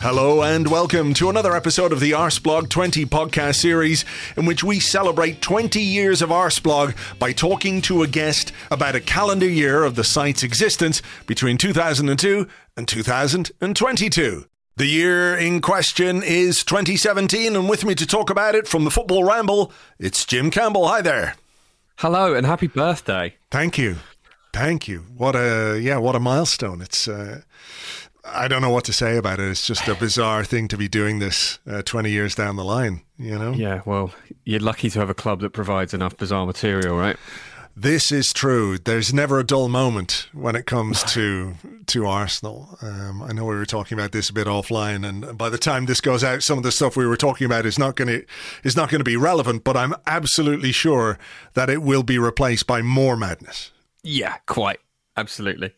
Hello and welcome to another episode of the Arseblog 20 podcast series in which we celebrate 20 years of Arseblog by talking to a guest about a calendar year of the site's existence between 2002 and 2022. The year in question is 2017 and with me to talk about it from the Football Ramble, it's Jim Campbell. Hi there. Hello and happy birthday. Thank you. Thank you. What a yeah, what a milestone. It's uh, I don't know what to say about it. It's just a bizarre thing to be doing this uh, 20 years down the line, you know? Yeah, well, you're lucky to have a club that provides enough bizarre material, right? This is true. There's never a dull moment when it comes to to Arsenal. Um, I know we were talking about this a bit offline, and by the time this goes out, some of the stuff we were talking about is not going to is not going to be relevant. But I'm absolutely sure that it will be replaced by more madness. Yeah, quite absolutely.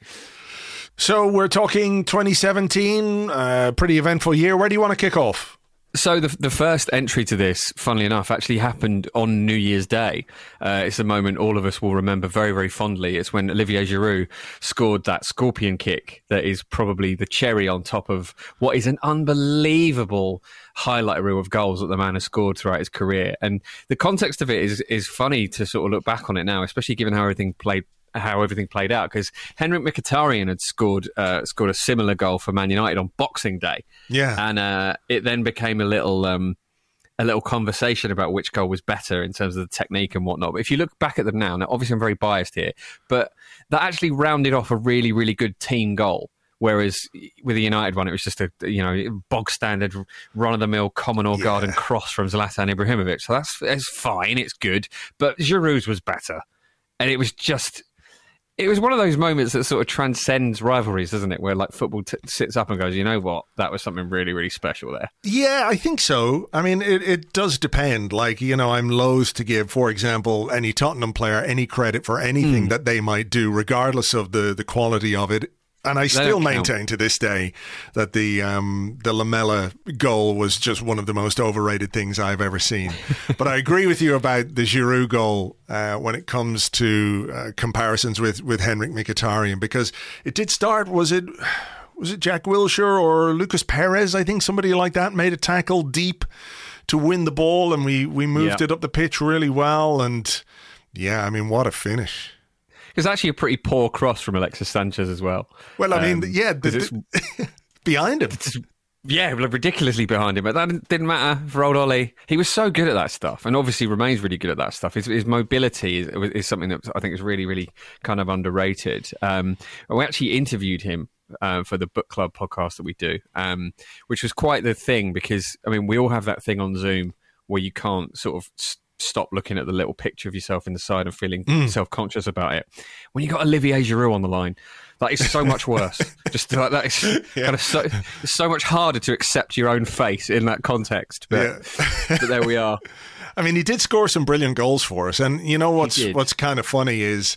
So we're talking 2017, uh, pretty eventful year. Where do you want to kick off? So the the first entry to this, funnily enough, actually happened on New Year's Day. Uh, it's a moment all of us will remember very, very fondly. It's when Olivier Giroud scored that scorpion kick that is probably the cherry on top of what is an unbelievable highlight reel of goals that the man has scored throughout his career. And the context of it is is funny to sort of look back on it now, especially given how everything played how everything played out because Henrik Mkhitaryan had scored uh, scored a similar goal for Man United on Boxing Day. Yeah, and uh, it then became a little um, a little conversation about which goal was better in terms of the technique and whatnot. But if you look back at them now, now obviously I'm very biased here, but that actually rounded off a really really good team goal. Whereas with the United one, it was just a you know bog standard run of the mill common or yeah. garden cross from Zlatan Ibrahimovic. So that's it's fine, it's good. But Giroud's was better, and it was just it was one of those moments that sort of transcends rivalries, doesn't it? Where like football t- sits up and goes, you know what, that was something really, really special there. Yeah, I think so. I mean, it, it does depend. Like, you know, I'm loath to give, for example, any Tottenham player any credit for anything mm. that they might do, regardless of the, the quality of it and I still maintain to this day that the um, the Lamela goal was just one of the most overrated things I've ever seen. but I agree with you about the Giroud goal uh, when it comes to uh, comparisons with with Henrik Mkhitaryan because it did start. Was it? Was it Jack Wilshere or Lucas Perez? I think somebody like that made a tackle deep to win the ball, and we we moved yeah. it up the pitch really well. And yeah, I mean, what a finish! It's actually a pretty poor cross from Alexis Sanchez as well. Well, I mean, um, yeah, the, the, behind him. Yeah, ridiculously behind him, but that didn't matter for old Ollie. He was so good at that stuff, and obviously remains really good at that stuff. His, his mobility is, is, something that I think is really, really kind of underrated. Um, we actually interviewed him uh, for the book club podcast that we do, um, which was quite the thing because I mean we all have that thing on Zoom where you can't sort of stop looking at the little picture of yourself in the side and feeling mm. self conscious about it. When you got Olivier Giroud on the line, that is so much worse. Just like that is yeah. kind of so it's so much harder to accept your own face in that context. But, yeah. but there we are. I mean, he did score some brilliant goals for us, and you know what's what's kind of funny is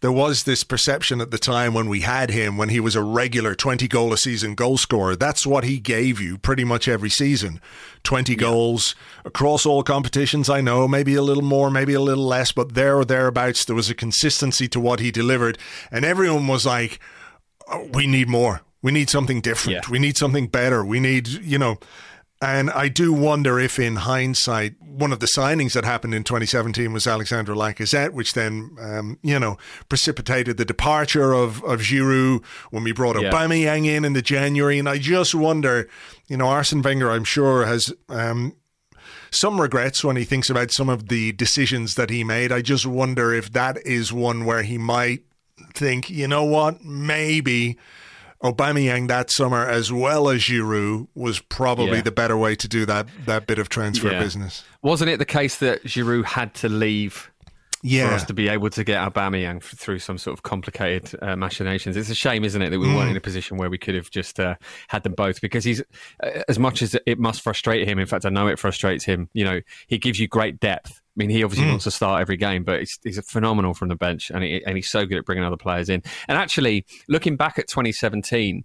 there was this perception at the time when we had him, when he was a regular 20 goal a season goal scorer. That's what he gave you pretty much every season 20 yeah. goals across all competitions. I know, maybe a little more, maybe a little less, but there or thereabouts, there was a consistency to what he delivered. And everyone was like, oh, we need more. We need something different. Yeah. We need something better. We need, you know, and I do wonder if, in hindsight, one of the signings that happened in 2017 was Alexandre Lacazette, which then, um, you know, precipitated the departure of, of Giroud when we brought yeah. Aubameyang in in the January. And I just wonder, you know, Arsene Wenger, I'm sure, has um, some regrets when he thinks about some of the decisions that he made. I just wonder if that is one where he might think, you know what, maybe Aubameyang that summer, as well as Giroud, was probably yeah. the better way to do that that bit of transfer yeah. business. Wasn't it the case that Giroud had to leave yeah. for us to be able to get Aubameyang through some sort of complicated uh, machinations. It's a shame, isn't it, that we mm. weren't in a position where we could have just uh, had them both because he's, uh, as much as it must frustrate him, in fact, I know it frustrates him, you know, he gives you great depth. I mean, he obviously mm. wants to start every game, but he's, he's phenomenal from the bench and, he, and he's so good at bringing other players in. And actually, looking back at 2017,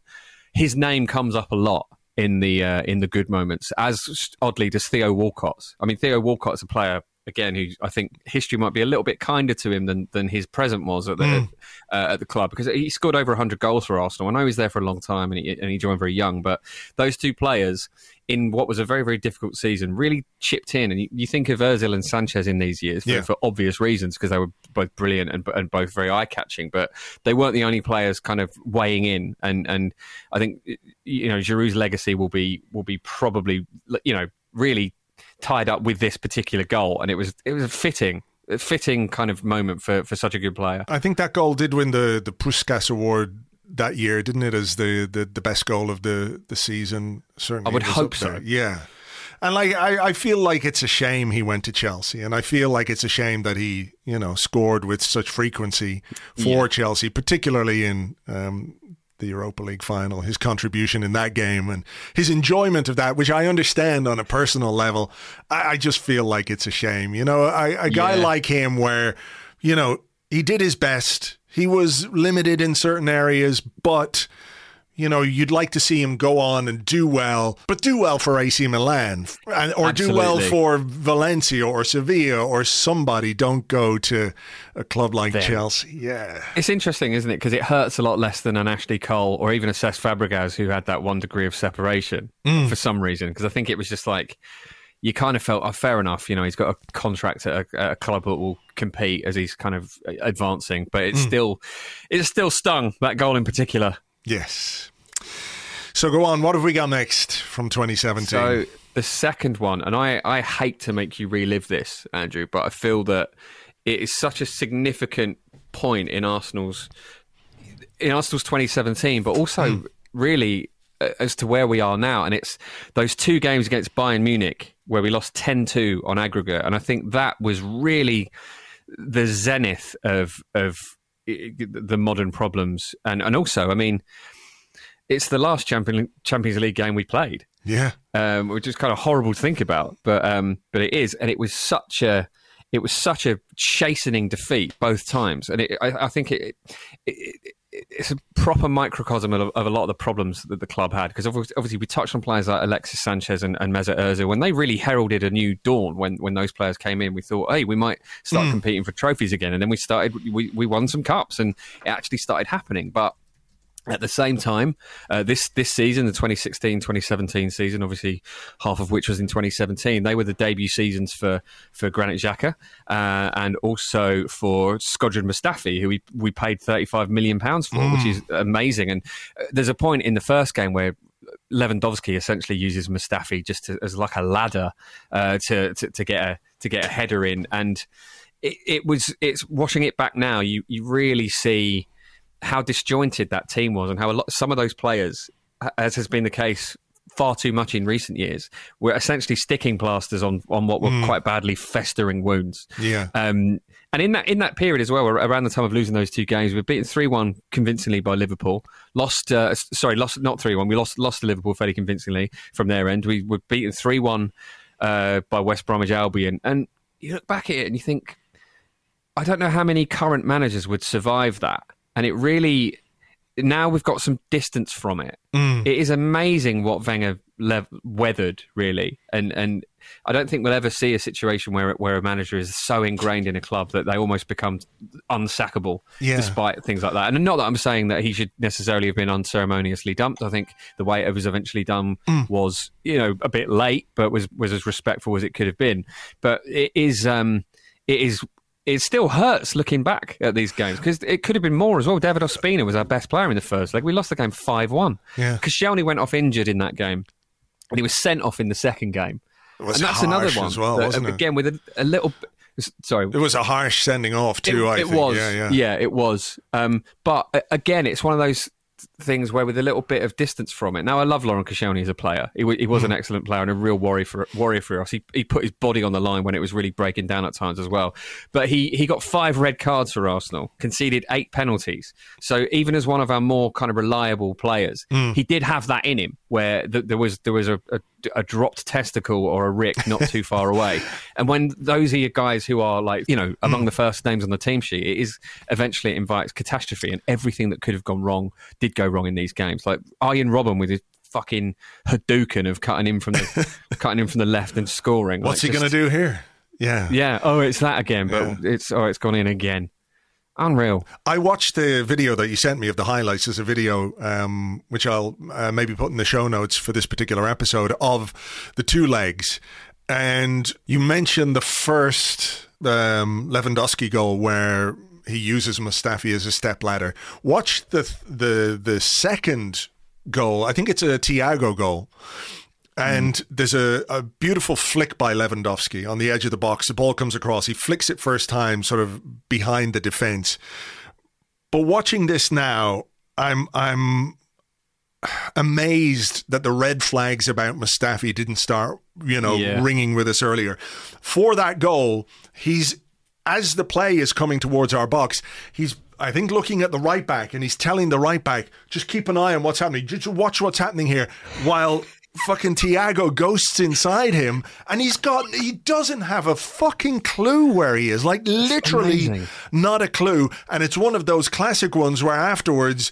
his name comes up a lot in the uh, in the good moments, as oddly does Theo Walcott. I mean, Theo Walcott is a player again, who I think history might be a little bit kinder to him than, than his present was at the mm. uh, at the club because he scored over 100 goals for Arsenal. I know he was there for a long time and he, and he joined very young, but those two players in what was a very very difficult season really chipped in. And you, you think of Özil and Sanchez in these years for, yeah. for obvious reasons because they were both brilliant and, and both very eye catching, but they weren't the only players kind of weighing in. And and I think you know Giroud's legacy will be will be probably you know really tied up with this particular goal, and it was it was a fitting fitting kind of moment for, for such a good player. I think that goal did win the the Puskas Award that year, didn't it? As the, the, the best goal of the, the season. Certainly, I would hope so. Yeah, and like I, I feel like it's a shame he went to Chelsea, and I feel like it's a shame that he you know scored with such frequency for yeah. Chelsea, particularly in um, the Europa League final, his contribution in that game, and his enjoyment of that, which I understand on a personal level. I, I just feel like it's a shame. You know, I, a guy yeah. like him, where, you know, he did his best. He was limited in certain areas, but you know, you'd like to see him go on and do well, but do well for AC Milan or Absolutely. do well for Valencia or Sevilla or somebody. Don't go to a club like Chelsea. Yeah. It's interesting, isn't it? Because it hurts a lot less than an Ashley Cole or even a Cesc Fabregas who had that one degree of separation mm. for some reason. Because I think it was just like, you kind of felt, oh, fair enough, you know, he's got a contract at a, at a, club that will compete as he's kind of advancing, but it's mm. still, it's still stung, that goal in particular. Yes. So go on. What have we got next from 2017? So the second one, and I, I hate to make you relive this, Andrew, but I feel that it is such a significant point in Arsenal's in Arsenal's 2017, but also mm. really uh, as to where we are now. And it's those two games against Bayern Munich where we lost 10 2 on aggregate. And I think that was really the zenith of, of the modern problems. And, and also, I mean, it's the last Champion, Champions League game we played. Yeah, um, which is kind of horrible to think about, but um, but it is, and it was such a it was such a chastening defeat both times, and it, I, I, think it, it, it's a proper microcosm of, of, a lot of the problems that the club had. Because obviously, we touched on players like Alexis Sanchez and, and Mesut Ozil when they really heralded a new dawn. When when those players came in, we thought, hey, we might start mm. competing for trophies again, and then we started. We we won some cups, and it actually started happening, but at the same time, uh, this this season, the 2016-2017 season, obviously half of which was in 2017, they were the debut seasons for for Granit Xhaka uh, and also for Shkodran Mustafi, who we we paid 35 million pounds for, mm. which is amazing. And uh, there's a point in the first game where Lewandowski essentially uses Mustafi just to, as like a ladder uh, to, to, to get a to get a header in, and it, it was it's watching it back now. You you really see how disjointed that team was and how a lot, some of those players, as has been the case far too much in recent years, were essentially sticking plasters on on what were mm. quite badly festering wounds. Yeah. Um, and in that in that period as well, around the time of losing those two games, we were beaten three one convincingly by Liverpool. Lost, uh, sorry, lost not three one. We lost lost to Liverpool fairly convincingly from their end. We were beaten three one uh, by West Bromwich Albion, and you look back at it and you think, I don't know how many current managers would survive that and it really now we've got some distance from it. Mm. It is amazing what Wenger lev- weathered, really, and and I don't think we'll ever see a situation where where a manager is so ingrained in a club that they almost become unsackable, yeah. despite things like that. And not that I'm saying that he should necessarily have been unceremoniously dumped. I think the way it was eventually done mm. was, you know, a bit late, but was was as respectful as it could have been. But it is. Um, it is it still hurts looking back at these games because it could have been more as well. David Ospina was our best player in the first leg. We lost the game 5 1. Yeah. Koscielny went off injured in that game and he was sent off in the second game. and that's another one. As well, that, again, with a, a little. Sorry, it was a harsh sending off too. It, I it think. was, yeah, yeah, yeah, it was. Um, but again, it's one of those things where with a little bit of distance from it. Now, I love Laurent Koscielny as a player. He, he was an excellent player and a real warrior for warrior for us. He, he put his body on the line when it was really breaking down at times as well. But he he got five red cards for Arsenal, conceded eight penalties. So even as one of our more kind of reliable players, mm. he did have that in him where th- there was there was a, a a dropped testicle or a rick not too far away. And when those are your guys who are like, you know, among mm. the first names on the team sheet, it is eventually it invites catastrophe and everything that could have gone wrong did go wrong in these games. Like Arjen Robben with his fucking Hadouken of cutting in from the cutting in from the left and scoring. What's like, he going to do here? Yeah. Yeah. Oh, it's that again, but yeah. it's oh, it's gone in again. Unreal. I watched the video that you sent me of the highlights. There's a video um, which I'll uh, maybe put in the show notes for this particular episode of the two legs. And you mentioned the first um, Lewandowski goal where he uses Mustafi as a step ladder. Watch the the the second goal. I think it's a Thiago goal and mm. there's a, a beautiful flick by Lewandowski on the edge of the box. The ball comes across. He flicks it first time, sort of behind the defense. But watching this now, I'm I'm amazed that the red flags about Mustafi didn't start, you know, yeah. ringing with us earlier. For that goal, he's as the play is coming towards our box, he's I think looking at the right back and he's telling the right back, just keep an eye on what's happening. Just watch what's happening here. While fucking Thiago ghosts inside him, and he's got he doesn't have a fucking clue where he is. Like literally not a clue. And it's one of those classic ones where afterwards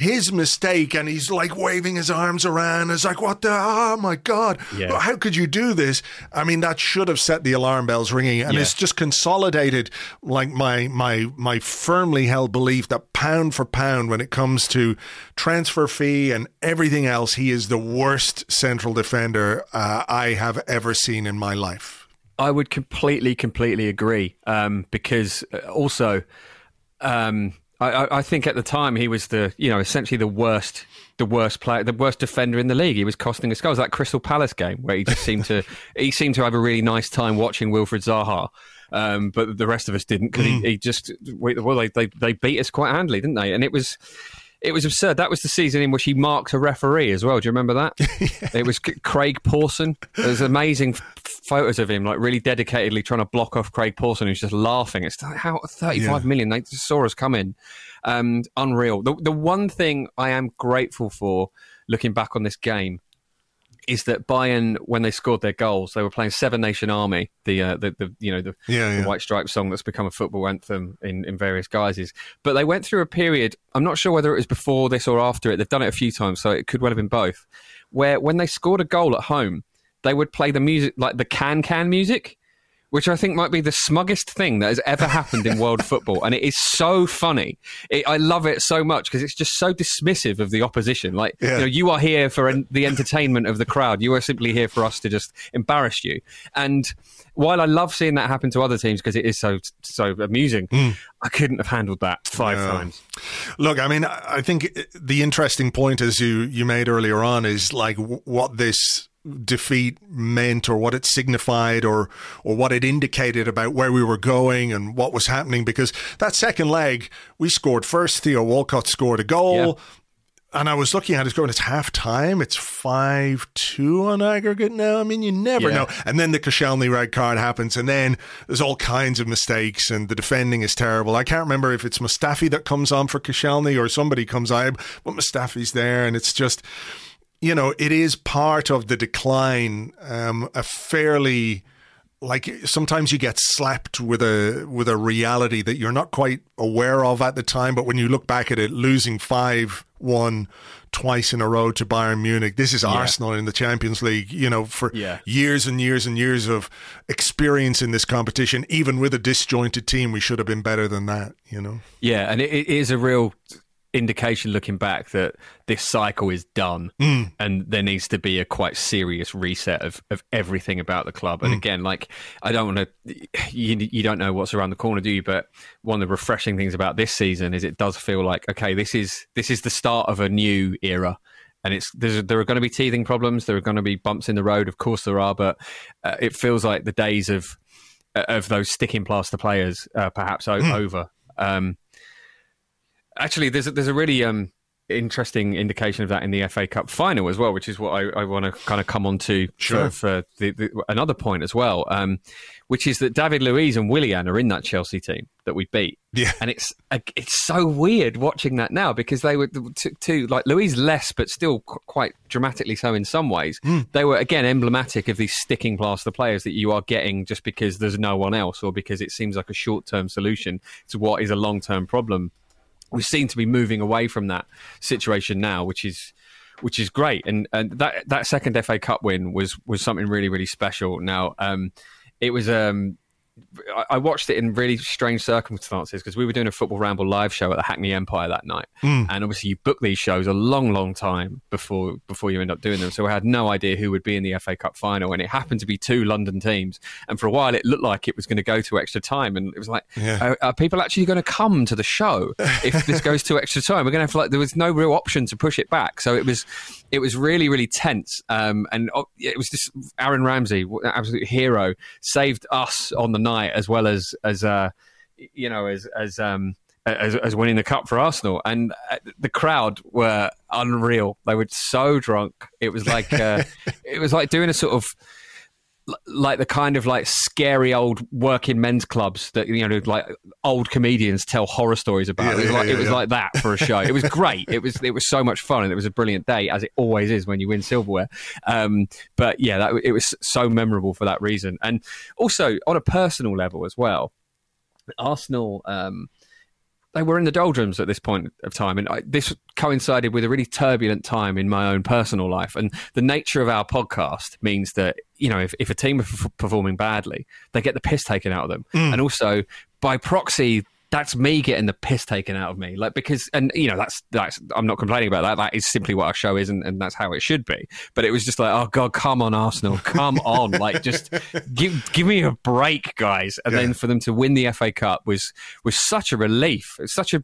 his mistake and he's like waving his arms around. It's like, what the, oh my God, yeah. how could you do this? I mean, that should have set the alarm bells ringing. And yeah. it's just consolidated like my, my, my firmly held belief that pound for pound, when it comes to transfer fee and everything else, he is the worst central defender uh, I have ever seen in my life. I would completely, completely agree. Um, because uh, also, um, I, I, think at the time he was the you know essentially the worst the worst player the worst defender in the league. He was costing us goals. That Crystal Palace game where he just seemed to he seemed to have a really nice time watching Wilfried Zaha. Um, but the rest of us didn't because mm. he, he, just well they, they they beat us quite handily, didn't they? And it was it was absurd. That was the season in which he marked a referee as well. Do you remember that? yeah. It was Craig Pawson. There's amazing photos of him, like really dedicatedly trying to block off Craig Pawson, who's just laughing. It's like, how thirty-five yeah. million. They saw us come in. Um, unreal. The, the one thing I am grateful for looking back on this game is that Bayern, when they scored their goals, they were playing Seven Nation Army, the uh, the, the, you know the, yeah, yeah. the White Stripes song that's become a football anthem in, in various guises. But they went through a period. I'm not sure whether it was before this or after it. They've done it a few times, so it could well have been both. Where when they scored a goal at home, they would play the music like the can can music which I think might be the smuggest thing that has ever happened in world football. And it is so funny. It, I love it so much because it's just so dismissive of the opposition. Like, yeah. you know, you are here for en- the entertainment of the crowd. You are simply here for us to just embarrass you. And while I love seeing that happen to other teams because it is so so amusing, mm. I couldn't have handled that five yeah. times. Look, I mean, I think the interesting point, as you you made earlier on, is like what this defeat meant or what it signified or or what it indicated about where we were going and what was happening because that second leg we scored first Theo Walcott scored a goal. And I was looking at it going it's half time it's 5-2 on aggregate now. I mean you never yeah. know. And then the Koscielny red card happens and then there's all kinds of mistakes and the defending is terrible. I can't remember if it's Mustafi that comes on for Koscielny or somebody comes on but Mustafi's there and it's just you know, it is part of the decline. Um, a fairly like sometimes you get slapped with a with a reality that you're not quite aware of at the time, but when you look back at it, losing five one twice in a row to Bayern Munich. This is yeah. Arsenal in the Champions League, you know, for yeah. years and years and years of experience in this competition. Even with a disjointed team, we should have been better than that, you know. Yeah, and it, it is a real indication looking back that this cycle is done mm. and there needs to be a quite serious reset of, of everything about the club. And mm. again, like, I don't want to, you, you don't know what's around the corner, do you? But one of the refreshing things about this season is it does feel like, okay, this is, this is the start of a new era and it's there are going to be teething problems. There are going to be bumps in the road. Of course, there are, but uh, it feels like the days of of those sticking plaster players uh, perhaps mm. over. Um, actually, there's a, there's a really um, interesting indication of that in the FA Cup final as well, which is what I, I want to kind of come on to sure. for, the, the, another point as well, um, which is that David Luiz and Willian are in that Chelsea team that we beat. Yeah. And it's it's so weird watching that now because they were two, like Luiz less, but still quite dramatically so in some ways. Mm. They were, again, emblematic of these sticking plaster players that you are getting just because there's no one else or because it seems like a short term solution to what is a long term problem we seem to be moving away from that situation now, which is which is great. And and that that second FA Cup win was was something really really special. Now, um, it was um, I watched it in really strange circumstances because we were doing a football ramble live show at the Hackney Empire that night, mm. and obviously you book these shows a long, long time before before you end up doing them. So I had no idea who would be in the FA Cup final, and it happened to be two London teams. And for a while, it looked like it was going to go to extra time, and it was like, yeah. are, are, people actually going to come to the show if this goes to extra time? We're going to have like there was no real option to push it back, so it was it was really, really tense. Um, and oh, it was just Aaron Ramsey, absolute hero, saved us on the night as well as as uh, you know as as um, as, as, winning the cup for Arsenal, and uh, the crowd were unreal. They were so drunk. It was like uh, it was like doing a sort of like the kind of like scary old working men's clubs that you know like old comedians tell horror stories about. Yeah, it was, yeah, like, yeah, it was like that for a show. it was great. It was it was so much fun and it was a brilliant day as it always is when you win silverware. Um, but yeah, that, it was so memorable for that reason, and also on a personal level as well. Arsenal. Um, they were in the doldrums at this point of time, and I, this coincided with a really turbulent time in my own personal life. And the nature of our podcast means that you know if, if a team are f- performing badly, they get the piss taken out of them, mm. and also by proxy, that's me getting the piss taken out of me. Like because and you know that's that's I'm not complaining about that. That is simply what our show is, and, and that's how it should be. But it was just like, oh god, come on, Arsenal, come on, like just give give me a break, guys. And yeah. then for them to win the FA Cup was was such a relief. It's such a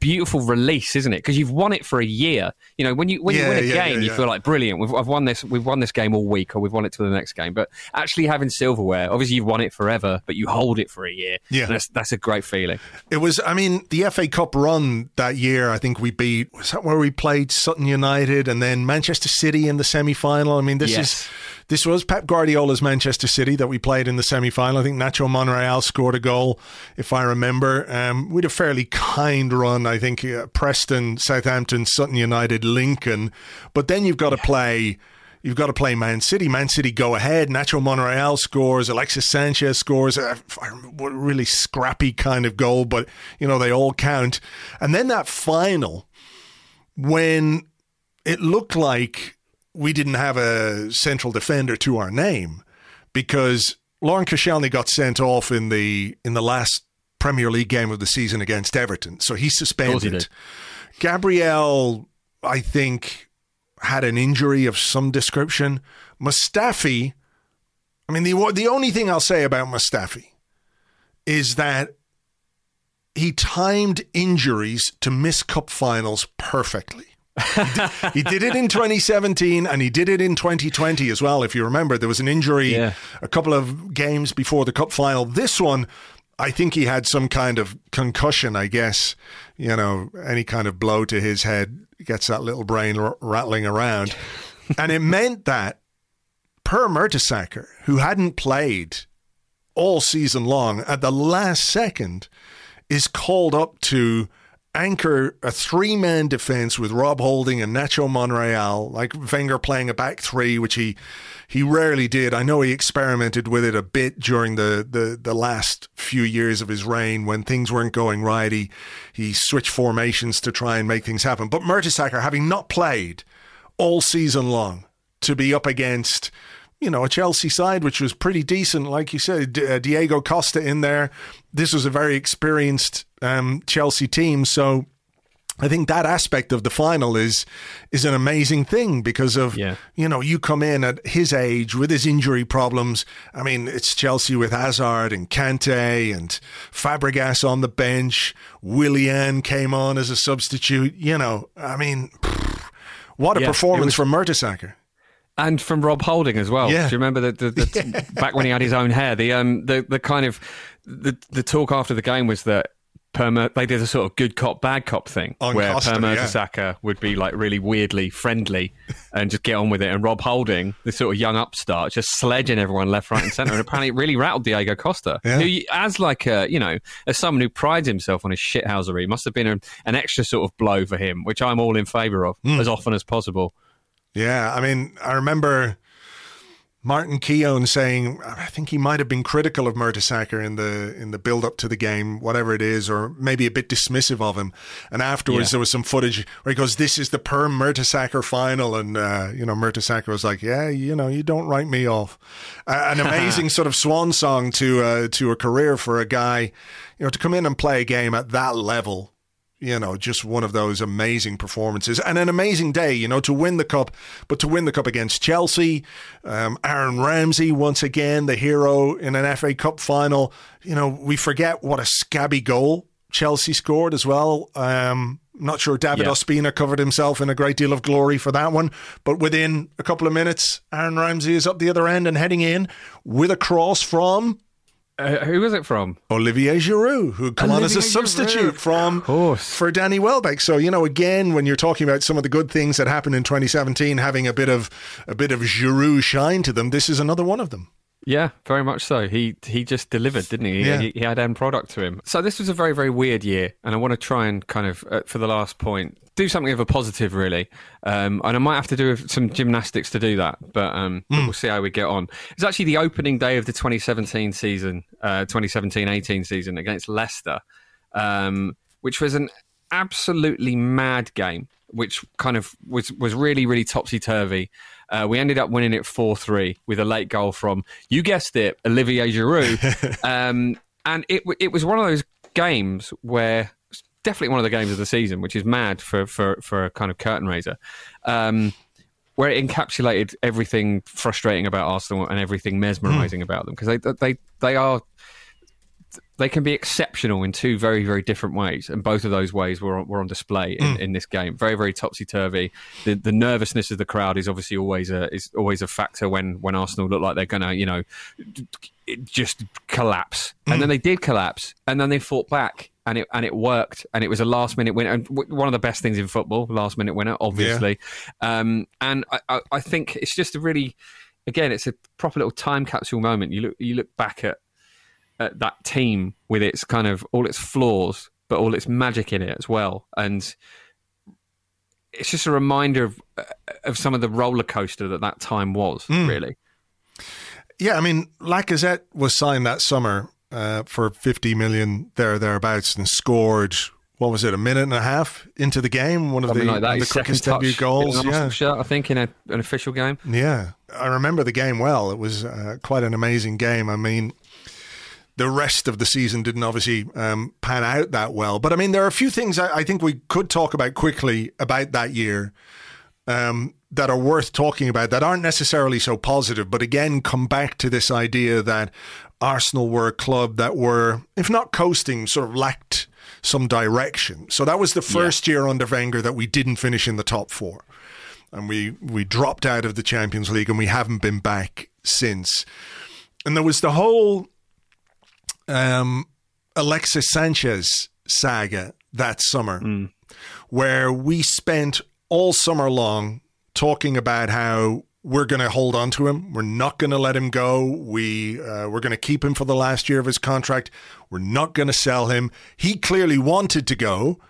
beautiful release, isn't it? Because you've won it for a year. You know, when you when yeah, you win a yeah, game, yeah, you feel like brilliant. We've I've won this. We've won this game all week, or we've won it to the next game. But actually having silverware, obviously you've won it forever, but you hold it for a year. Yeah, that's that's a great feeling. It was. I mean, the FA Cup run that year. I think we beat. Was that where we played Sutton United and then Manchester City in the semi final? I mean, this yes. is this was Pep Guardiola's Manchester City that we played in the semi final. I think Nacho Monreal scored a goal, if I remember. Um, we had a fairly kind run, I think uh, Preston, Southampton, Sutton United, Lincoln. But then you've got to play. You've got to play Man City. Man City go ahead. Nacho Monreal scores. Alexis Sanchez scores a really scrappy kind of goal, but you know they all count. And then that final, when it looked like we didn't have a central defender to our name because Laurent Koscielny got sent off in the in the last Premier League game of the season against Everton, so he's suspended. He Gabriel, I think, had an injury of some description. Mustafi, I mean, the the only thing I'll say about Mustafi is that he timed injuries to miss cup finals perfectly he did it in 2017 and he did it in 2020 as well. If you remember, there was an injury yeah. a couple of games before the cup final. This one, I think he had some kind of concussion, I guess. You know, any kind of blow to his head gets that little brain r- rattling around. and it meant that Per Mertesacker, who hadn't played all season long, at the last second is called up to anchor a three man defense with Rob Holding and Nacho Monreal, like Wenger playing a back three, which he he rarely did. I know he experimented with it a bit during the, the, the last few years of his reign when things weren't going right. He he switched formations to try and make things happen. But Mertesacker, having not played all season long, to be up against you know, a Chelsea side which was pretty decent, like you said, D- uh, Diego Costa in there. This was a very experienced um, Chelsea team, so I think that aspect of the final is is an amazing thing because of yeah. you know you come in at his age with his injury problems. I mean, it's Chelsea with Hazard and Kante and Fabregas on the bench. Willian came on as a substitute. You know, I mean. What a yeah, performance was, from Mertesacker. And from Rob Holding as well. Yeah. Do you remember the, the, the yeah. back when he had his own hair? The um the, the kind of the the talk after the game was that Perma they did a sort of good cop bad cop thing on where Costa, Per Mertesacker yeah. would be like really weirdly friendly and just get on with it, and Rob Holding, the sort of young upstart, just sledging everyone left, right, and centre, and apparently it really rattled Diego Costa, yeah. who, as like a you know, as someone who prides himself on his shithousery, must have been a, an extra sort of blow for him, which I'm all in favour of mm. as often as possible. Yeah, I mean, I remember Martin Keown saying, I think he might have been critical of Mertesacker in the in the build up to the game, whatever it is, or maybe a bit dismissive of him. And afterwards, yeah. there was some footage where he goes, "This is the per Mertesacker final," and uh, you know, Mertesacker was like, "Yeah, you know, you don't write me off." Uh, an amazing sort of swan song to uh, to a career for a guy, you know, to come in and play a game at that level you know, just one of those amazing performances and an amazing day, you know, to win the cup, but to win the cup against Chelsea, um, Aaron Ramsey once again, the hero in an FA Cup final. You know, we forget what a scabby goal Chelsea scored as well. Um, not sure David yeah. Ospina covered himself in a great deal of glory for that one, but within a couple of minutes, Aaron Ramsey is up the other end and heading in with a cross from uh, who was it from? Olivier Giroud, who come Olivier on as a substitute from for Danny Welbeck. So you know, again, when you're talking about some of the good things that happened in 2017, having a bit of a bit of Giroud shine to them, this is another one of them. Yeah, very much so. He he just delivered, didn't he? Yeah. He, he had end product to him. So this was a very very weird year, and I want to try and kind of uh, for the last point do something of a positive, really. Um, and I might have to do some gymnastics to do that, but, um, mm. but, we'll see how we get on. It's actually the opening day of the 2017 season, uh, 2017-18 season against Leicester, um, which was an absolutely mad game, which kind of was was really really topsy turvy. Uh, we ended up winning it four three with a late goal from you guessed it, Olivier Giroud, um, and it it was one of those games where definitely one of the games of the season, which is mad for for for a kind of curtain raiser. Um, where it encapsulated everything frustrating about Arsenal and everything mesmerising mm. about them because they they they are they can be exceptional in two very very different ways, and both of those ways were on, were on display in, mm. in this game. Very very topsy turvy. The the nervousness of the crowd is obviously always a is always a factor when when Arsenal look like they're gonna you know just collapse, mm. and then they did collapse, and then they fought back, and it and it worked, and it was a last minute winner, and one of the best things in football, last minute winner, obviously. Yeah. Um, and I, I, I, think it's just a really, again, it's a proper little time capsule moment. You look you look back at at that team with its kind of all its flaws, but all its magic in it as well, and it's just a reminder of of some of the roller coaster that that time was, mm. really. Yeah, I mean, Lacazette was signed that summer uh, for 50 million there thereabouts and scored what was it a minute and a half into the game? One of Something the, like the quickest debut goals yeah. shot, I think in a, an official game. Yeah I remember the game well. It was uh, quite an amazing game. I mean the rest of the season didn't obviously um, pan out that well. But I mean there are a few things I, I think we could talk about quickly about that year. Um, that are worth talking about that aren't necessarily so positive, but again, come back to this idea that Arsenal were a club that were, if not coasting, sort of lacked some direction. So that was the first yeah. year under Wenger that we didn't finish in the top four. And we, we dropped out of the Champions League and we haven't been back since. And there was the whole um, Alexis Sanchez saga that summer, mm. where we spent all summer long talking about how we're going to hold on to him. We're not going to let him go. We uh, we're going to keep him for the last year of his contract. We're not going to sell him. He clearly wanted to go,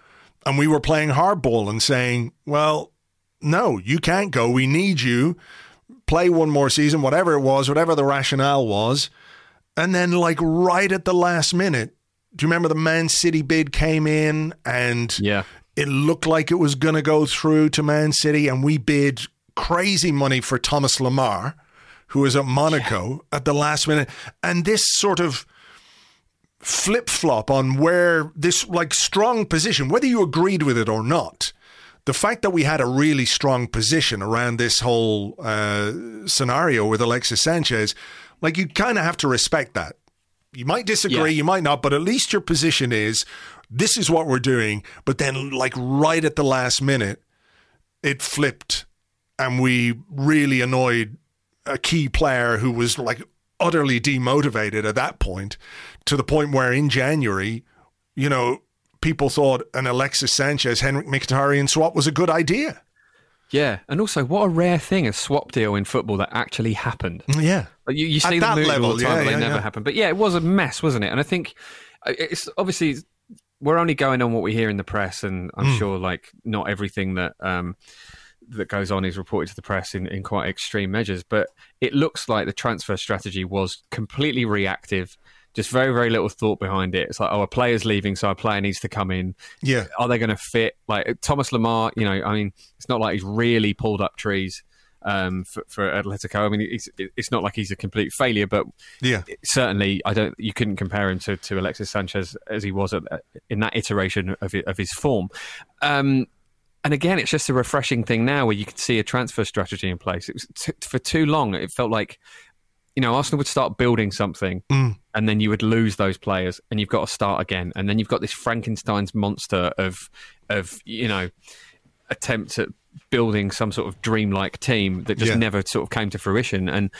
and we were playing hardball and saying, "Well, no, you can't go. We need you. Play one more season, whatever it was, whatever the rationale was." And then, like right at the last minute, do you remember the Man City bid came in and yeah. It looked like it was going to go through to Man City, and we bid crazy money for Thomas Lemar, who was at Monaco yeah. at the last minute. And this sort of flip flop on where this like strong position, whether you agreed with it or not, the fact that we had a really strong position around this whole uh, scenario with Alexis Sanchez, like you kind of have to respect that. You might disagree, yeah. you might not, but at least your position is this is what we're doing. But then, like right at the last minute, it flipped and we really annoyed a key player who was like utterly demotivated at that point to the point where in January, you know, people thought an Alexis Sanchez, Henrik Mkhitaryan swap was a good idea. Yeah, and also what a rare thing a swap deal in football that actually happened. Yeah, you, you see At the movie level, all the time, yeah, but they yeah, never yeah. happen. But yeah, it was a mess, wasn't it? And I think uh, it's obviously we're only going on what we hear in the press, and I'm Hmm. sure like not everything that um, that goes on is reported to the press in, in quite extreme measures. But it looks like the transfer strategy was completely reactive. Just very, very little thought behind it. It's like, oh, a player's leaving, so a player needs to come in yeah, are they going to fit? Like Thomas Lemar, you know, I mean, it's not like he's really pulled up trees um, for, for Atletico. I mean, it's, it's not like he's a complete failure, but yeah. certainly, I don't. You couldn't compare him to, to Alexis Sanchez as he was at, in that iteration of of his form. Um, and again, it's just a refreshing thing now where you can see a transfer strategy in place. It was t- for too long. It felt like you know Arsenal would start building something, and then you would lose those players, and you've got to start again, and then you've got this Frankenstein's monster of of you know attempt at building some sort of dreamlike team that just Yeah. never sort of came to fruition. And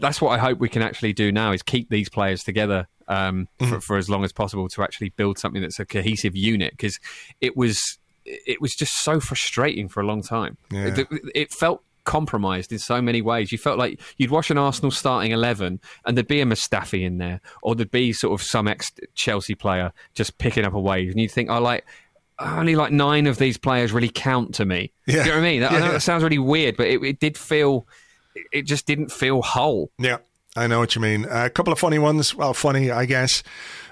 that's what I hope we can actually do now is keep these players together um, Mm-hmm. for, for as long as possible to actually build something that's a cohesive unit because it was it was just so frustrating for a long time. Yeah. It, it felt compromised in so many ways. You felt like you'd watch an Arsenal starting 11 and there'd be a Mustafi in there or there'd be sort of some ex Chelsea player just picking up a wave and you'd think, oh, like, only like nine of these players really count to me. Yeah. Do you know what I mean? That, I know yeah. that sounds really weird, but it, it did feel, it just didn't feel whole. Yeah, I know what you mean. a couple of funny ones. Well, funny, I guess.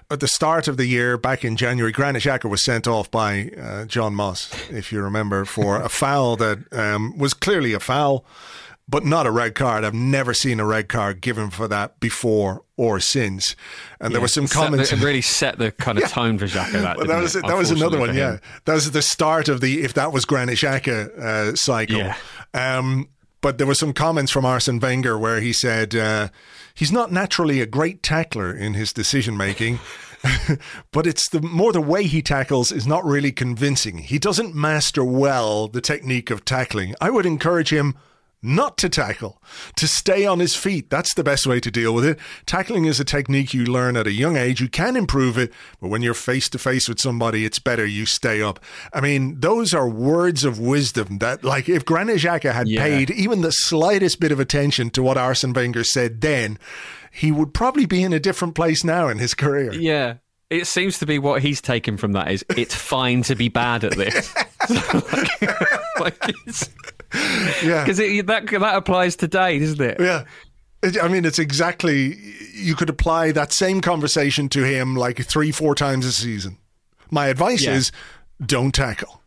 At the start of the year, back in January, Granit Xhaka was sent off by uh, John Moss, if you remember, for a foul that um, was clearly a foul, but not a red card. I've never seen a red card given for that before or since. And there were some Set the- comments. It really set the kind of tone for Xhaka. That, Well, that was it? that was another one. Yeah, that was the start of the if that was Granit Xhaka uh, cycle. Yeah. Um, but there were some comments from Arsene Wenger where he said uh, he's not naturally a great tackler in his decision making. but it's the more the way he tackles is not really convincing. He doesn't master well the technique of tackling. I would encourage him not to tackle, to stay on his feet. That's the best way to deal with it. Tackling is a technique you learn at a young age. You can improve it, but when you're face to face with somebody, it's better you stay up. I mean, those are words of wisdom that, like, if Granit Xhaka had Yeah. paid even the slightest bit of attention to what Arsene Wenger said then, he would probably be in a different place now in his career. Yeah. It seems to be what he's taken from that is it's fine to be bad at this. like, like it's, Yeah. because that that applies today, doesn't it? Yeah. I mean, it's exactly, you could apply that same conversation to him like three, four times a season. My advice Yeah. is don't tackle.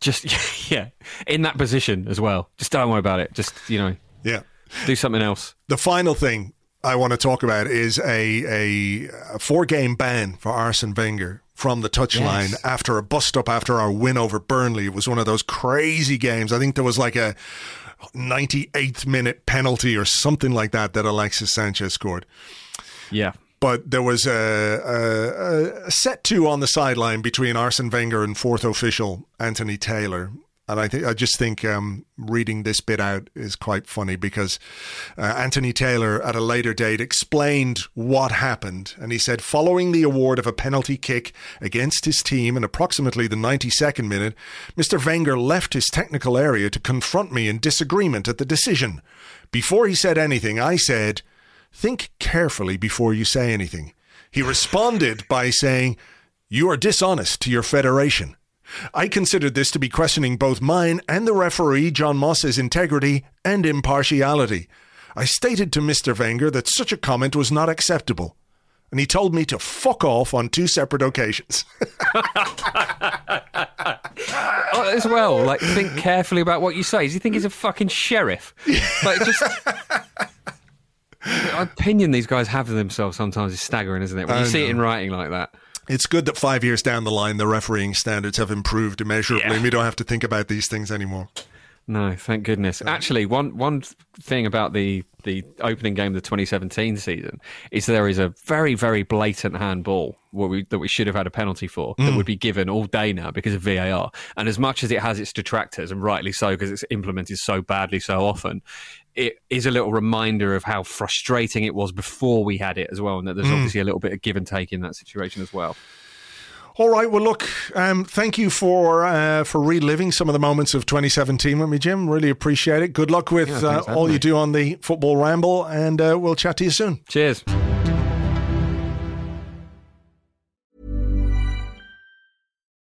Just yeah, in that position as well. Just don't worry about it. Just you know, Yeah. do something else. The final thing I want to talk about is a, a, four game ban for Arsene Wenger from the touchline Yes. after a bust up after our win over Burnley. It was one of those crazy games. I think there was like a 98th minute penalty or something like that that Alexis Sanchez scored. Yeah, but there was a, a, a set two on the sideline between Arsene Wenger and fourth official Anthony Taylor. And I think I just think um, reading this bit out is quite funny because uh, Anthony Taylor at a later date explained what happened, and he said, following the award of a penalty kick against his team in approximately the 92nd minute, Mr. Wenger left his technical area to confront me in disagreement at the decision. Before he said anything, I said, Think carefully before you say anything. He responded by saying, You are dishonest to your federation. I considered this to be questioning both mine and the referee, John Moss's integrity and impartiality. I stated to Mr. Wenger that such a comment was not acceptable, and he told me to fuck off on two separate occasions. oh, as well. Like, think carefully about what you say. Does he think he's a fucking sheriff? Like, just. The opinion these guys have of themselves sometimes is staggering, isn't it? When you I see it in writing like that. It's good that five years down the line, the refereeing standards have improved immeasurably, and we don't have to think about these things anymore. No, thank goodness. Actually, one one thing about the the opening game of the 2017 season is there is a very, very blatant handball we, that we should have had a penalty for mm. that would be given all day now because of VAR. And as much as it has its detractors, and rightly so, because it's implemented so badly so often, it is a little reminder of how frustrating it was before we had it as well, and that there's mm. obviously a little bit of give and take in that situation as well. All right. Well, look. Um, thank you for uh, for reliving some of the moments of 2017 with me, Jim. Really appreciate it. Good luck with yeah, uh, all you do on the football ramble, and uh, we'll chat to you soon. Cheers.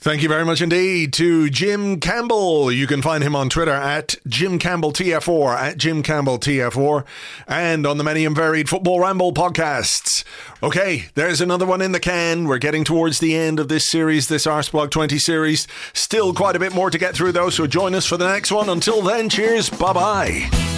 Thank you very much indeed to Jim Campbell. You can find him on Twitter at Jim Campbell TF4, at Jim Campbell TF4, and on the many and varied Football Ramble podcasts. Okay, there's another one in the can. We're getting towards the end of this series, this Arsblog 20 series. Still quite a bit more to get through though, so join us for the next one. Until then, cheers, bye bye.